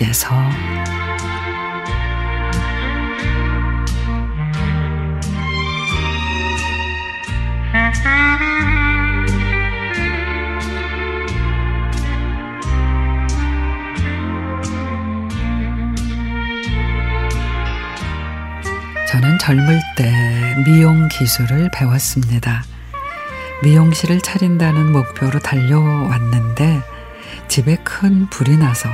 속에서 저는 젊을 때 미용 기술을 배웠습니다. 미용실을 차린다는 목표로 달려왔는데 집에 큰 불이 나서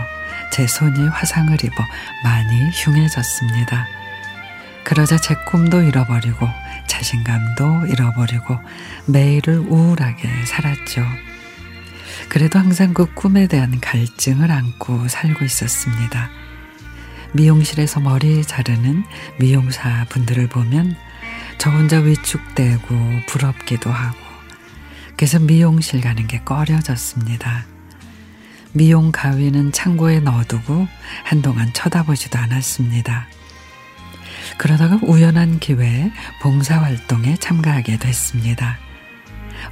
제 손이 화상을 입어 많이 흉해졌습니다. 그러자 제 꿈도 잃어버리고 자신감도 잃어버리고 매일을 우울하게 살았죠. 그래도 항상 그 꿈에 대한 갈증을 안고 살고 있었습니다. 미용실에서 머리 자르는 미용사 분들을 보면 저 혼자 위축되고 부럽기도 하고 그래서 미용실 가는 게 꺼려졌습니다. 미용 가위는 창고에 넣어두고 한동안 쳐다보지도 않았습니다. 그러다가 우연한 기회에 봉사활동에 참가하게 됐습니다.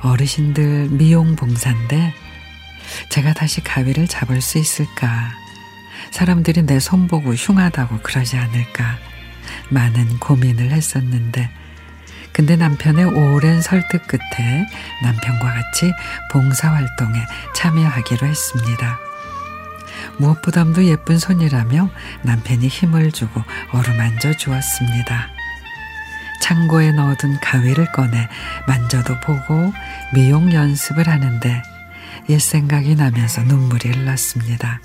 어르신들 미용 봉사인데 제가 다시 가위를 잡을 수 있을까? 사람들이 내 손보고 흉하다고 그러지 않을까? 많은 고민을 했었는데 근데 남편의 오랜 설득 끝에 남편과 같이 봉사활동에 참여하기로 했습니다. 무엇보다도 예쁜 손이라며 남편이 힘을 주고 어루만져 주었습니다. 창고에 넣어둔 가위를 꺼내 만져도 보고 미용 연습을 하는데 옛 생각이 나면서 눈물이 흘렀습니다.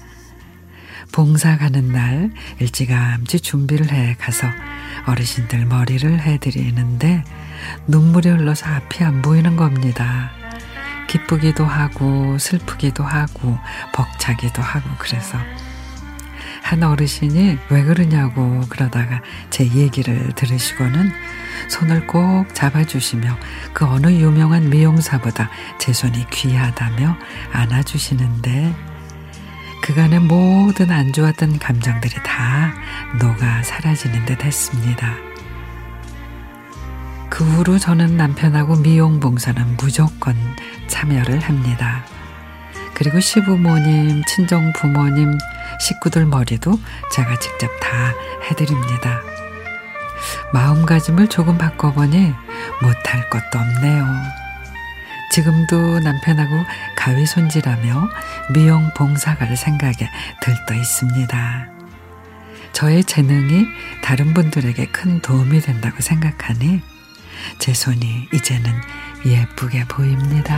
봉사 가는 날 일찌감치 준비를 해 가서 어르신들 머리를 해드리는데 눈물이 흘러서 앞이 안 보이는 겁니다. 기쁘기도 하고 슬프기도 하고 벅차기도 하고 그래서 한 어르신이 왜 그러냐고 그러다가 제 얘기를 들으시고는 손을 꼭 잡아주시며 그 어느 유명한 미용사보다 제 손이 귀하다며 안아주시는데 그간의 모든 안 좋았던 감정들이 다 녹아 사라지는 듯 했습니다. 그 후로 저는 남편하고 미용 봉사는 무조건 참여를 합니다. 그리고 시부모님, 친정 부모님, 식구들 머리도 제가 직접 다 해드립니다. 마음가짐을 조금 바꿔보니 못할 것도 없네요. 지금도 남편하고 가위 손질하며 미용 봉사갈 생각에 들떠 있습니다. 저의 재능이 다른 분들에게 큰 도움이 된다고 생각하니 제 손이 이제는 예쁘게 보입니다.